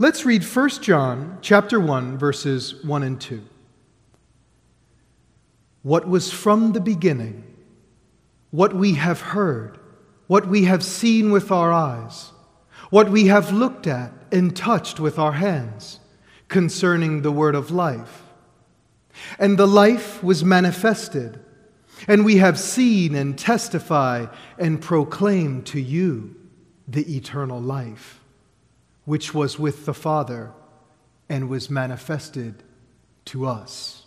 Let's read 1 John chapter 1 verses 1 and 2. What was from the beginning, what we have heard, what we have seen with our eyes, what we have looked at and touched with our hands concerning the word of life. And the life was manifested, and we have seen and testify and proclaim to you the eternal life which was with the Father and was manifested to us.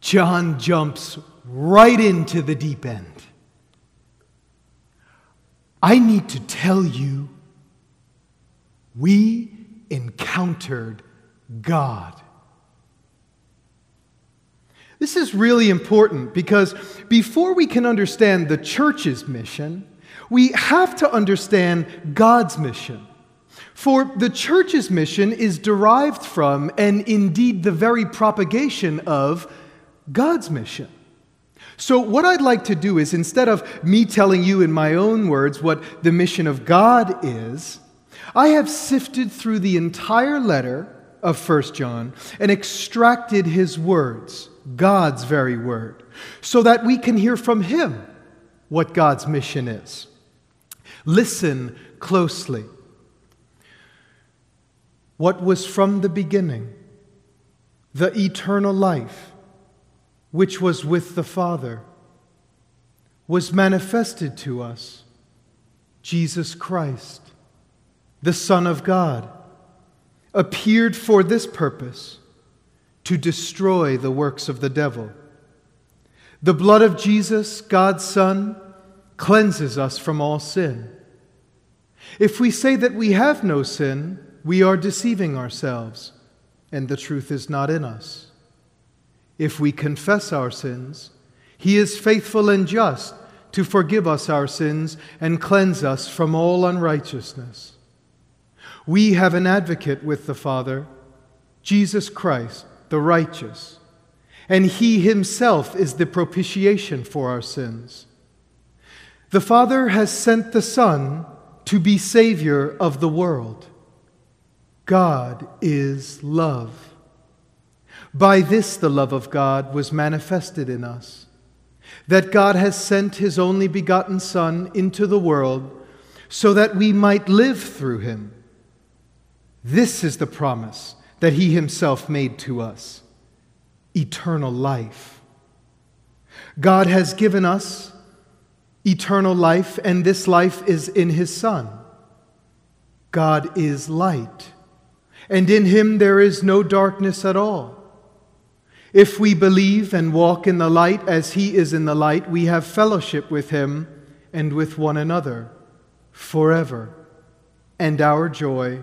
John jumps right into the deep end. I need to tell you, we encountered God. This is really important because before we can understand the church's mission, we have to understand God's mission. For the church's mission is derived from, and indeed the very propagation of, God's mission. So, what I'd like to do is instead of me telling you in my own words what the mission of God is, I have sifted through the entire letter of 1 John and extracted his words, God's very word, so that we can hear from him what God's mission is. Listen closely what was from the beginning, the eternal life, which was with the Father, was manifested to us, Jesus Christ, the Son of God, appeared for this purpose to destroy the works of the devil. The blood of Jesus, God's Son, cleanses us from all sin. If we say that we have no sin, we are deceiving ourselves, and the truth is not in us. If we confess our sins, He is faithful and just to forgive us our sins and cleanse us from all unrighteousness. We have an advocate with the Father, Jesus Christ, the righteous, and He Himself is the propitiation for our sins. The Father has sent the Son to be Savior of the world. God is love. By this, the love of God was manifested in us that God has sent his only begotten Son into the world so that we might live through him. This is the promise that he himself made to us eternal life. God has given us eternal life, and this life is in his Son. God is light and in him there is no darkness at all. If we believe and walk in the light as he is in the light, we have fellowship with him and with one another forever, and our joy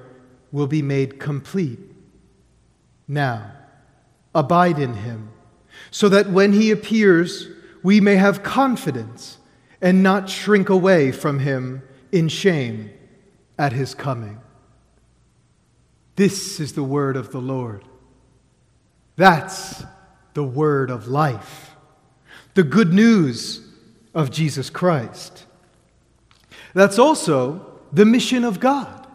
will be made complete. Now, abide in him, so that when he appears, we may have confidence and not shrink away from him in shame at his coming. This is the word of the Lord. That's the word of life, the good news of Jesus Christ. That's also the mission of God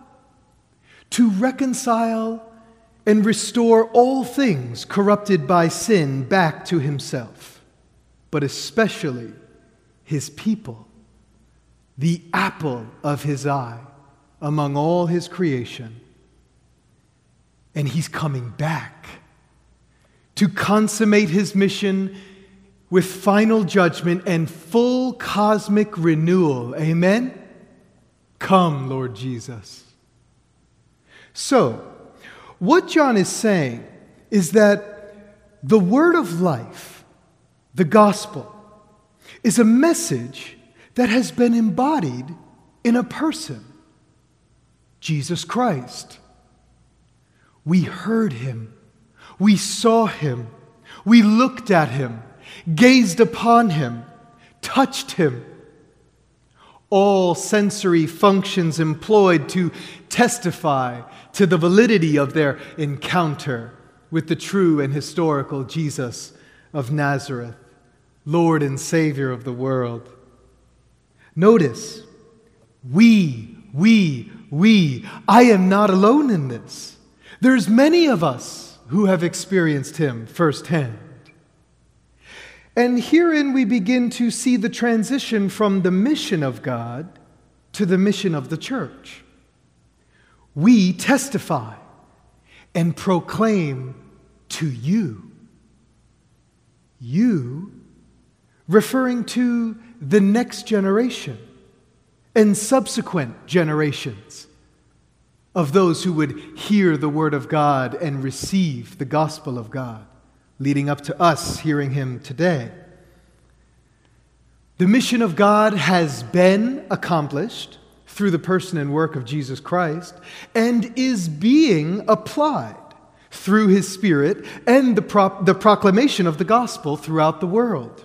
to reconcile and restore all things corrupted by sin back to Himself, but especially His people, the apple of His eye among all His creation and he's coming back to consummate his mission with final judgment and full cosmic renewal. Amen? Come, Lord Jesus. So, what John is saying is that the word of life, the gospel, is a message that has been embodied in a person, Jesus Christ. We heard him. We saw him. We looked at him, gazed upon him, touched him. All sensory functions employed to testify to the validity of their encounter with the true and historical Jesus of Nazareth, Lord and Savior of the world. Notice, we, we we. I am not alone in this. There's many of us who have experienced him firsthand. And herein we begin to see the transition from the mission of God to the mission of the church. We testify and proclaim to you. You, referring to the next generation and subsequent generations of those who would hear the word of God and receive the gospel of God leading up to us hearing him today. The mission of God has been accomplished through the person and work of Jesus Christ and is being applied through his Spirit and the, pro- the proclamation of the gospel throughout the world.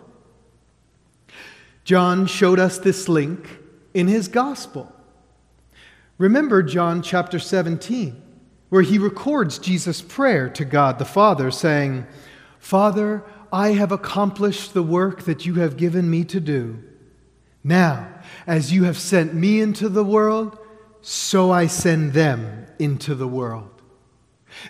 John showed us this link in his gospel. Remember John chapter 17, where he records Jesus' prayer to God the Father, saying, Father, I have accomplished the work that you have given me to do. Now, as you have sent me into the world, so I send them into the world.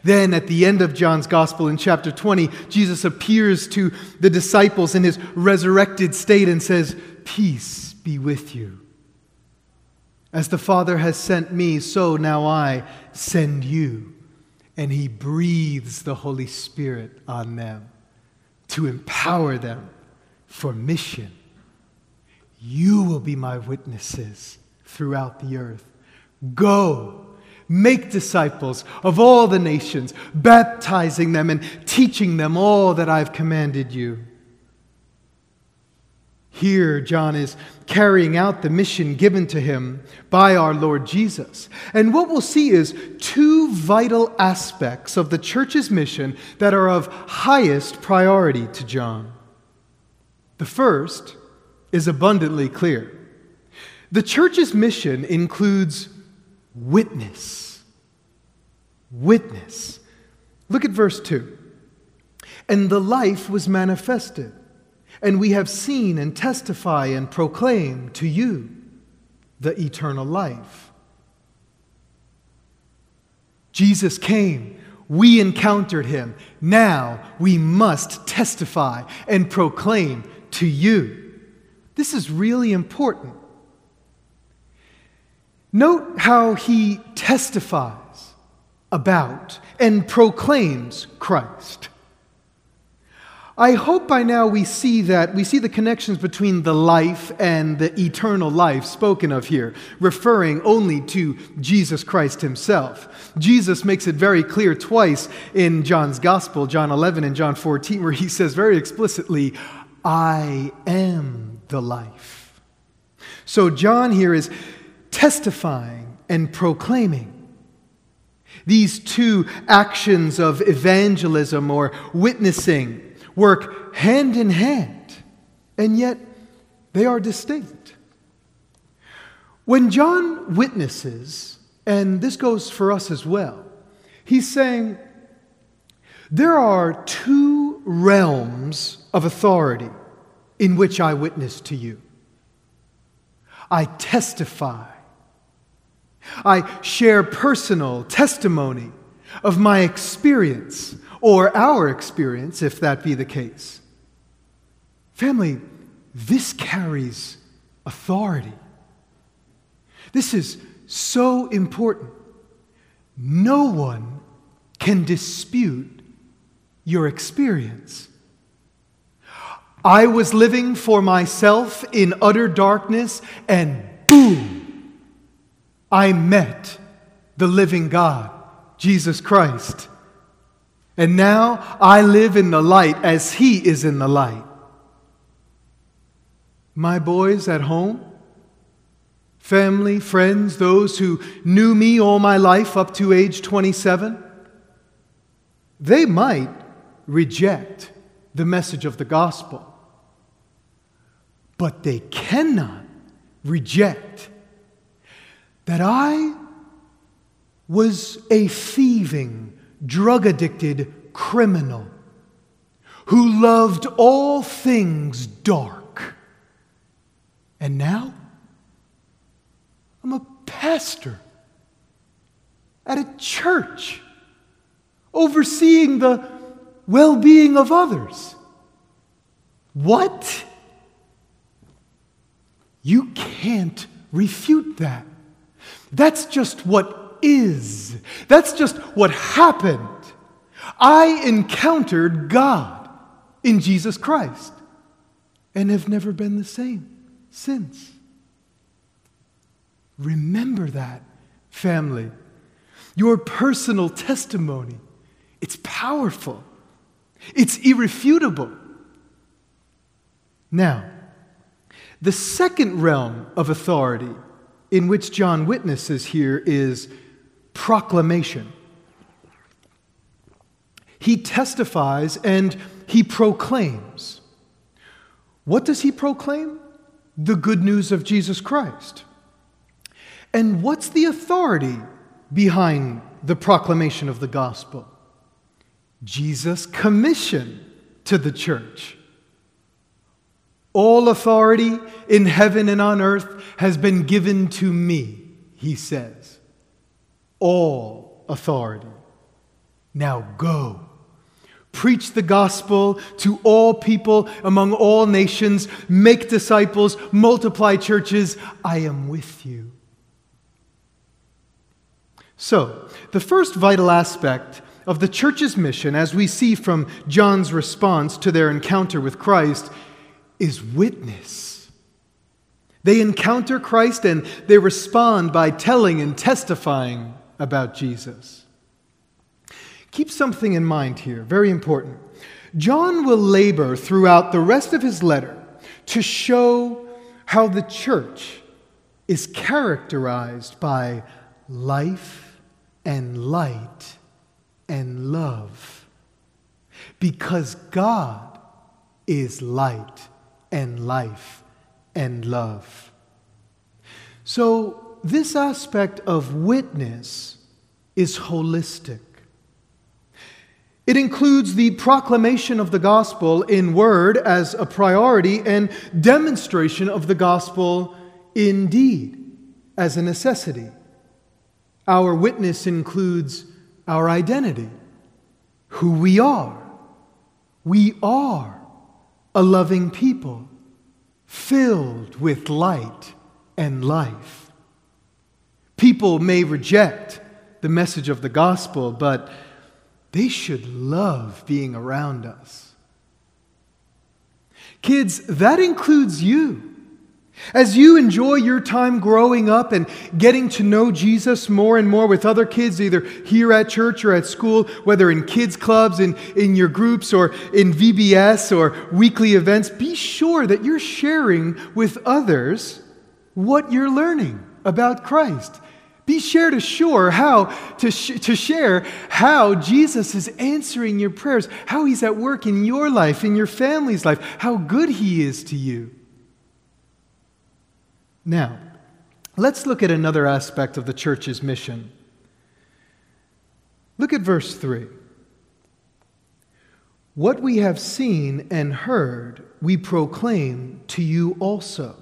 Then, at the end of John's Gospel in chapter 20, Jesus appears to the disciples in his resurrected state and says, Peace be with you. As the Father has sent me, so now I send you and he breathes the Holy Spirit on them to empower them for mission. You will be my witnesses throughout the earth. Go, make disciples of all the nations, baptizing them and teaching them all that I've commanded you. Here, John is carrying out the mission given to him by our Lord Jesus. And what we'll see is two vital aspects of the church's mission that are of highest priority to John. The first is abundantly clear the church's mission includes witness. Witness. Look at verse 2. And the life was manifested and we have seen and testify and proclaim to you the eternal life. Jesus came. We encountered him. Now we must testify and proclaim to you. This is really important. Note how he testifies about and proclaims Christ. I hope by now we see that we see the connections between the life and the eternal life spoken of here, referring only to Jesus Christ himself. Jesus makes it very clear twice in John's Gospel, John 11 and John 14, where he says very explicitly, I am the life. So John here is testifying and proclaiming. These two actions of evangelism or witnessing work hand in hand, and yet they are distinct. When John witnesses, and this goes for us as well, he's saying there are two realms of authority in which I witness to you. I testify. I share personal testimony of my experience or our experience, if that be the case. Family, this carries authority. This is so important. No one can dispute your experience. I was living for myself in utter darkness, and boom, I met the living God, Jesus Christ. And now I live in the light as He is in the light. My boys at home, family, friends, those who knew me all my life up to age 27, they might reject the message of the gospel. But they cannot reject that I was a thieving, drug addicted criminal who loved all things dark. And now I'm a pastor at a church, overseeing the well being of others. What? You can't refute that. That's just what is. That's just what happened. I encountered God in Jesus Christ and have never been the same since. Remember that, family. Your personal testimony, it's powerful. It's irrefutable. Now, the second realm of authority in which John witnesses here is proclamation. He testifies and he proclaims. What does he proclaim? The good news of Jesus Christ. And what's the authority behind the proclamation of the gospel? Jesus' commission to the church. All authority in heaven and on earth has been given to me, he says. All authority. Now go. Preach the gospel to all people among all nations. Make disciples. Multiply churches. I am with you. So, the first vital aspect of the church's mission, as we see from John's response to their encounter with Christ, is witness. They encounter Christ and they respond by telling and testifying about Jesus. Keep something in mind here, very important. John will labor throughout the rest of his letter to show how the church is characterized by life and light and love. Because God is light and life and love. So, this aspect of witness is holistic. It includes the proclamation of the gospel in word as a priority and demonstration of the gospel in deed as a necessity. Our witness includes our identity, who we are. We are a loving people filled with light and life. People may reject the message of the gospel, but they should love being around us. Kids, that includes you. As you enjoy your time growing up and getting to know Jesus more and more with other kids, either here at church or at school, whether in kids' clubs, in, in your groups, or in VBS or weekly events, be sure that you're sharing with others what you're learning about Christ. Be sure to sure how to, sh- to share how Jesus is answering your prayers, how he's at work in your life, in your family's life, how good he is to you. Now, let's look at another aspect of the church's mission. Look at verse 3. What we have seen and heard, we proclaim to you also.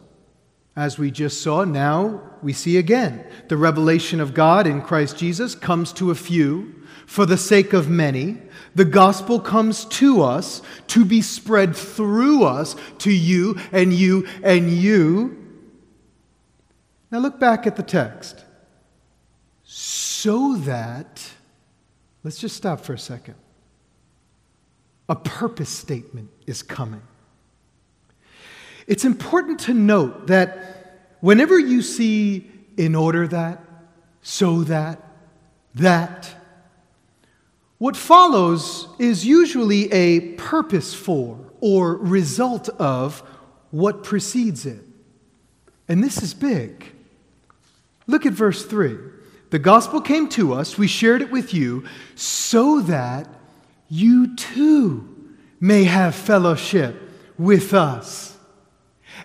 As we just saw, now we see again. The revelation of God in Christ Jesus comes to a few for the sake of many. The gospel comes to us to be spread through us to you and you and you now look back at the text. So that, let's just stop for a second. A purpose statement is coming. It's important to note that whenever you see in order that, so that, that, what follows is usually a purpose for or result of what precedes it. And this is big. Look at verse 3. The gospel came to us, we shared it with you, so that you too may have fellowship with us.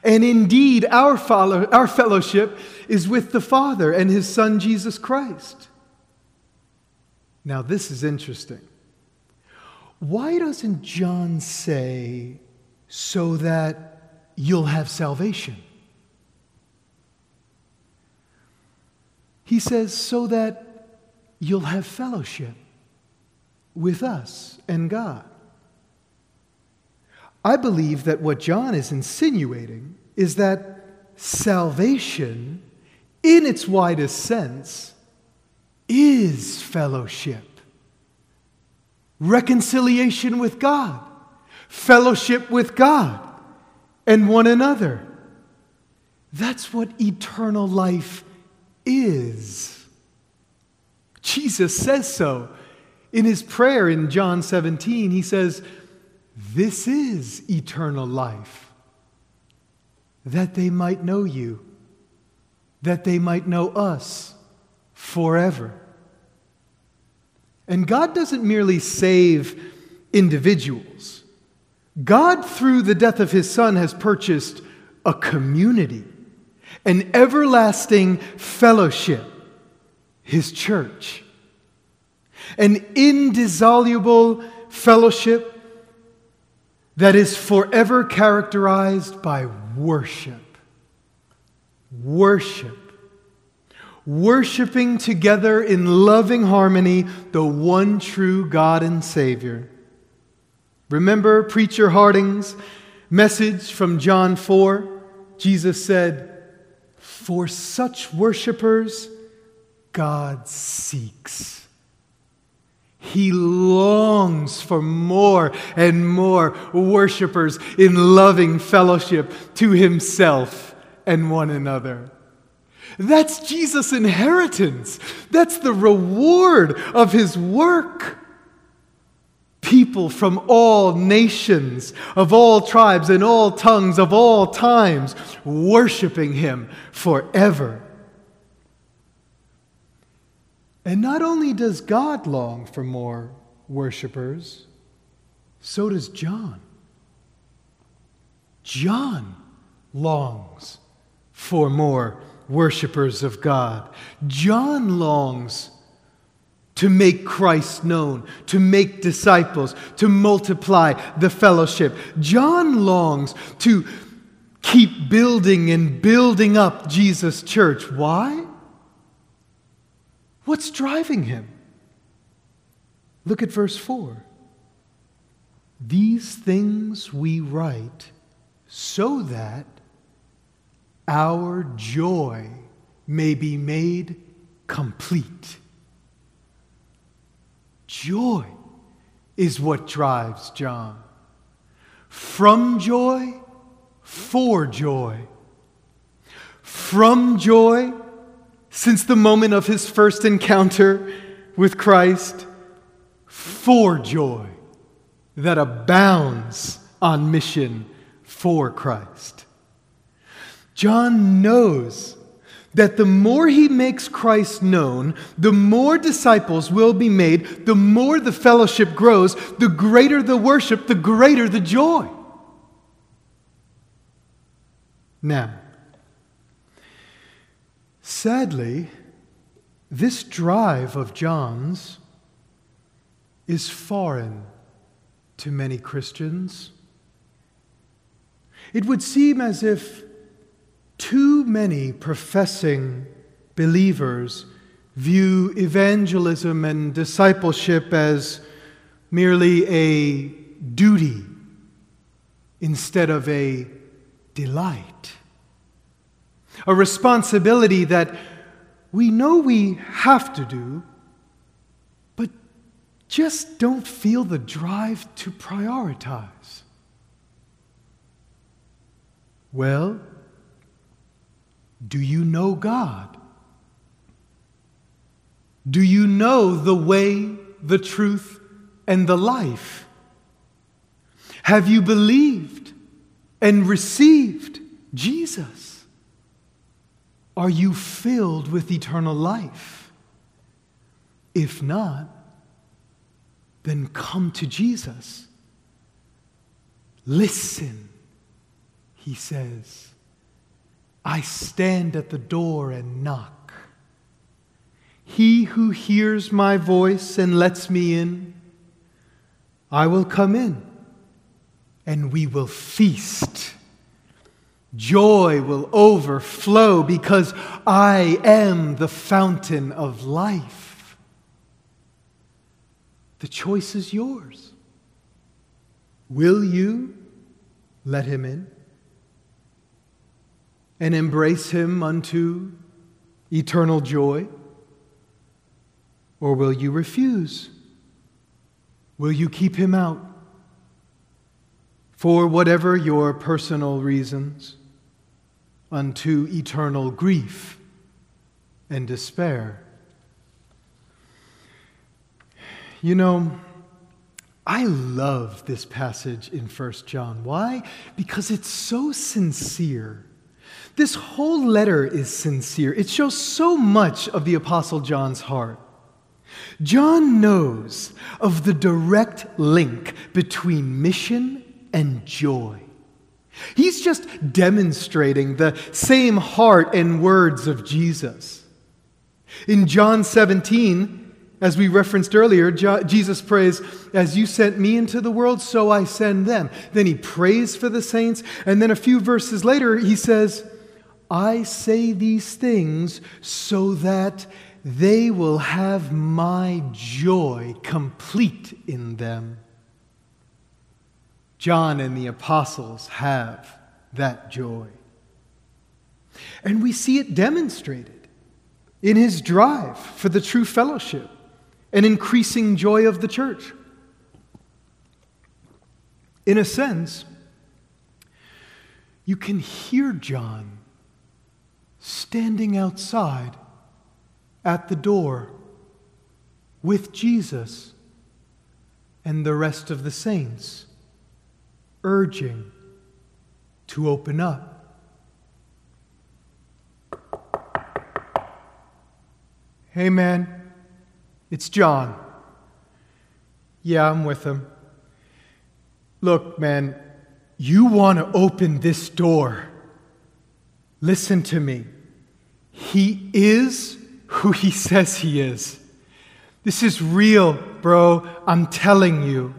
And indeed, our, follow, our fellowship is with the Father and His Son, Jesus Christ. Now, this is interesting. Why doesn't John say, so that you'll have salvation? He says, so that you'll have fellowship with us and God. I believe that what John is insinuating is that salvation, in its widest sense, is fellowship, reconciliation with God, fellowship with God and one another. That's what eternal life is. Jesus says so. In his prayer in John 17, he says, This is eternal life, that they might know you, that they might know us forever. And God doesn't merely save individuals, God, through the death of his Son, has purchased a community, an everlasting fellowship, his church an indissoluble fellowship that is forever characterized by worship. Worship. Worshipping together in loving harmony the one true God and Savior. Remember Preacher Harding's message from John 4? Jesus said, For such worshipers, God seeks. He longs for more and more worshipers in loving fellowship to himself and one another. That's Jesus' inheritance. That's the reward of his work. People from all nations, of all tribes and all tongues, of all times, worshiping him forever and not only does God long for more worshipers, so does John. John longs for more worshipers of God. John longs to make Christ known, to make disciples, to multiply the fellowship. John longs to keep building and building up Jesus' church. Why? What's driving him? Look at verse 4. These things we write so that our joy may be made complete. Joy is what drives John. From joy, for joy. From joy, since the moment of his first encounter with Christ for joy that abounds on mission for Christ. John knows that the more he makes Christ known, the more disciples will be made, the more the fellowship grows, the greater the worship, the greater the joy. Now, Sadly, this drive of John's is foreign to many Christians. It would seem as if too many professing believers view evangelism and discipleship as merely a duty instead of a delight a responsibility that we know we have to do, but just don't feel the drive to prioritize. Well, do you know God? Do you know the way, the truth, and the life? Have you believed and received Jesus? Are you filled with eternal life? If not, then come to Jesus. Listen, he says. I stand at the door and knock. He who hears my voice and lets me in, I will come in and we will feast Joy will overflow because I am the fountain of life. The choice is yours. Will you let him in and embrace him unto eternal joy? Or will you refuse? Will you keep him out for whatever your personal reasons unto eternal grief and despair? You know, I love this passage in 1 John. Why? Because it's so sincere. This whole letter is sincere. It shows so much of the Apostle John's heart. John knows of the direct link between mission and joy. He's just demonstrating the same heart and words of Jesus. In John 17, as we referenced earlier, Jesus prays, As you sent me into the world, so I send them. Then he prays for the saints. And then a few verses later, he says, I say these things so that they will have my joy complete in them. John and the apostles have that joy. And we see it demonstrated in his drive for the true fellowship and increasing joy of the church. In a sense, you can hear John standing outside at the door with Jesus and the rest of the saints, urging to open up. Hey, man, it's John. Yeah, I'm with him. Look, man, you want to open this door. Listen to me. He is who he says he is. This is real, bro. I'm telling you.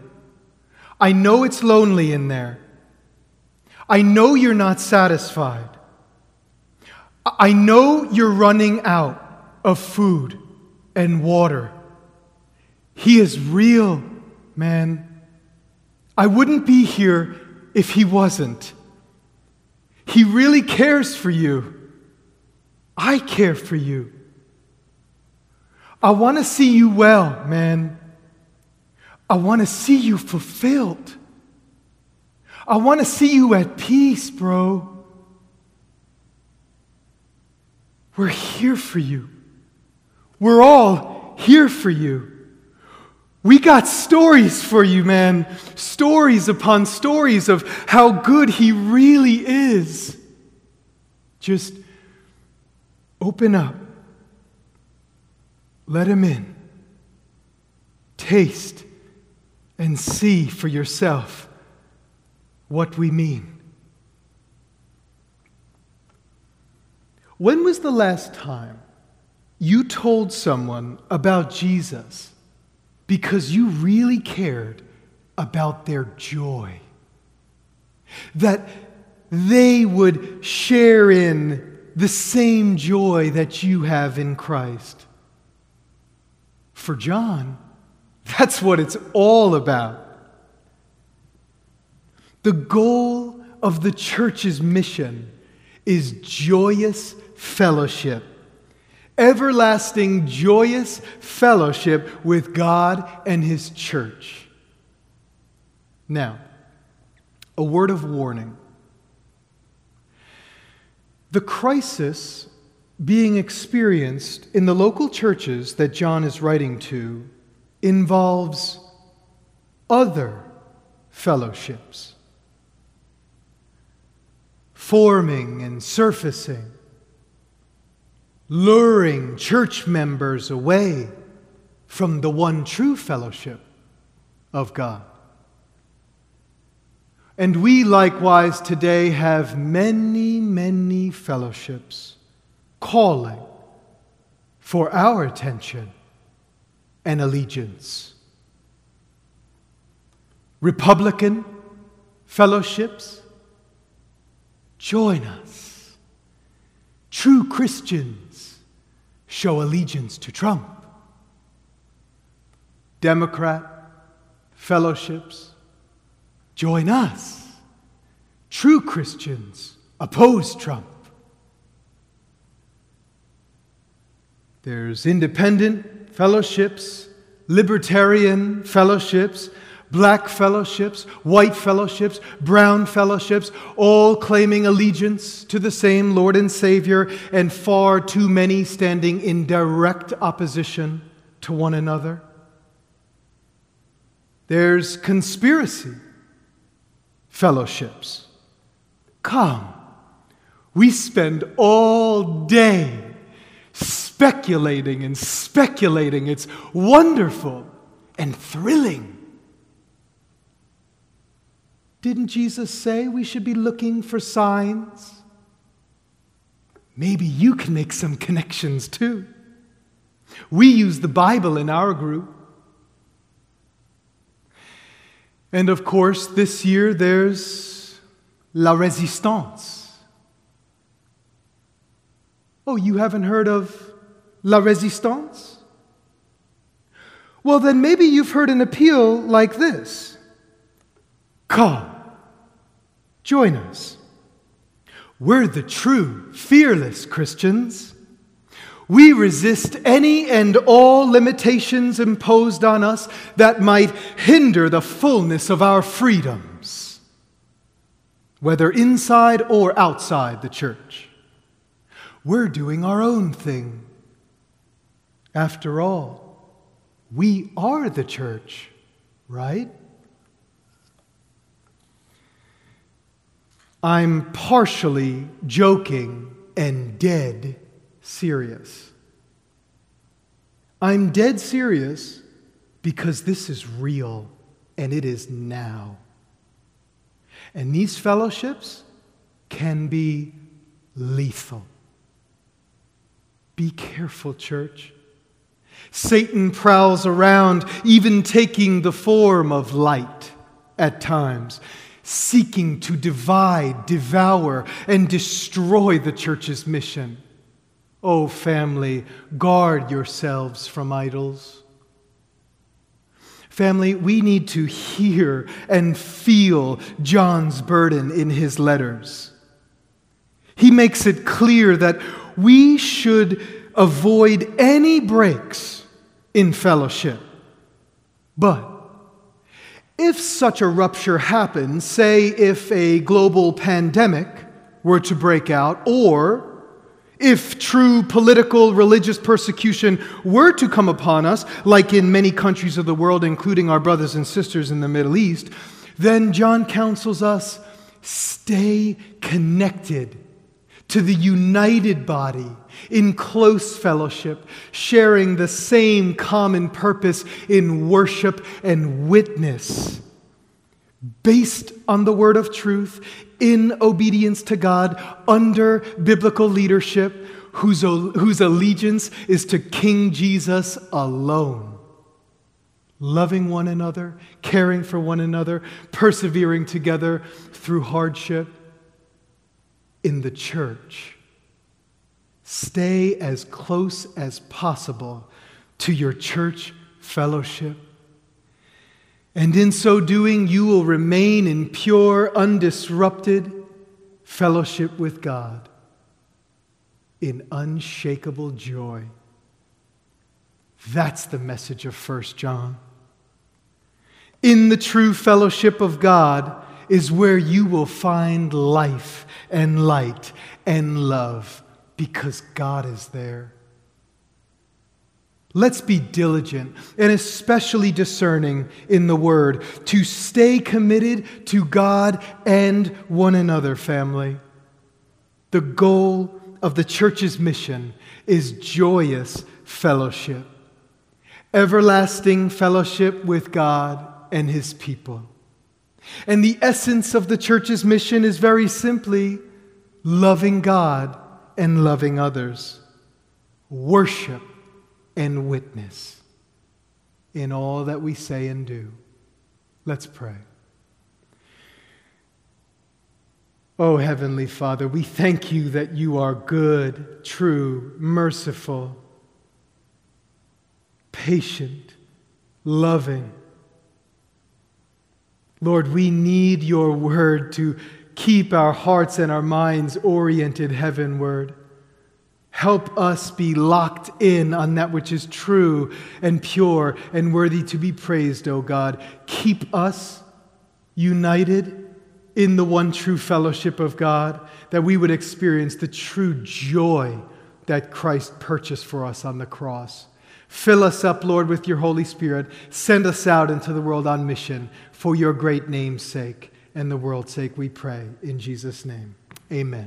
I know it's lonely in there. I know you're not satisfied. I know you're running out of food and water. He is real, man. I wouldn't be here if he wasn't. He really cares for you. I care for you. I want to see you well, man. I want to see you fulfilled. I want to see you at peace, bro. We're here for you. We're all here for you. We got stories for you, man. Stories upon stories of how good He really is. Just open up let him in. Taste and see for yourself what we mean. When was the last time you told someone about Jesus because you really cared about their joy? That they would share in the same joy that you have in Christ. For John, that's what it's all about. The goal of the church's mission is joyous fellowship, everlasting, joyous fellowship with God and His church. Now, a word of warning. The crisis being experienced in the local churches that John is writing to involves other fellowships, forming and surfacing, luring church members away from the one true fellowship of God. And we likewise today have many, many fellowships calling for our attention and allegiance. Republican fellowships, join us. True Christians show allegiance to Trump. Democrat, fellowships. Join us. True Christians oppose Trump. There's independent fellowships, libertarian fellowships, black fellowships, white fellowships, brown fellowships, all claiming allegiance to the same Lord and Savior, and far too many standing in direct opposition to one another. There's conspiracy fellowships. Come, we spend all day speculating and speculating. It's wonderful and thrilling. Didn't Jesus say we should be looking for signs? Maybe you can make some connections too. We use the Bible in our group. And of course, this year there's La Resistance. Oh, you haven't heard of La Resistance? Well, then maybe you've heard an appeal like this Come. Join us. We're the true, fearless Christians. We resist any and all limitations imposed on us that might hinder the fullness of our freedoms, whether inside or outside the church. We're doing our own thing. After all, we are the church, right? I'm partially joking and dead serious. I'm dead serious because this is real and it is now. And these fellowships can be lethal. Be careful, church. Satan prowls around, even taking the form of light at times seeking to divide, devour, and destroy the church's mission. Oh, family, guard yourselves from idols. Family, we need to hear and feel John's burden in his letters. He makes it clear that we should avoid any breaks in fellowship. But if such a rupture happens, say if a global pandemic were to break out, or if true political, religious persecution were to come upon us, like in many countries of the world, including our brothers and sisters in the Middle East, then John counsels us stay connected to the united body in close fellowship, sharing the same common purpose in worship and witness. Based on the word of truth, in obedience to God, under biblical leadership, whose, whose allegiance is to King Jesus alone. Loving one another, caring for one another, persevering together through hardship in the church Stay as close as possible to your church fellowship. And in so doing, you will remain in pure, undisrupted fellowship with God in unshakable joy. That's the message of 1 John. In the true fellowship of God is where you will find life and light and love because God is there. Let's be diligent and especially discerning in the Word to stay committed to God and one another, family. The goal of the church's mission is joyous fellowship, everlasting fellowship with God and His people. And the essence of the church's mission is very simply loving God and loving others, worship and witness in all that we say and do. Let's pray. Oh, Heavenly Father, we thank you that you are good, true, merciful, patient, loving. Lord, we need your word to keep our hearts and our minds oriented heavenward. Help us be locked in on that which is true and pure and worthy to be praised, O God. Keep us united in the one true fellowship of God, that we would experience the true joy that Christ purchased for us on the cross. Fill us up, Lord, with your Holy Spirit. Send us out into the world on mission for your great name's sake and the world's sake, we pray. In Jesus' name, amen.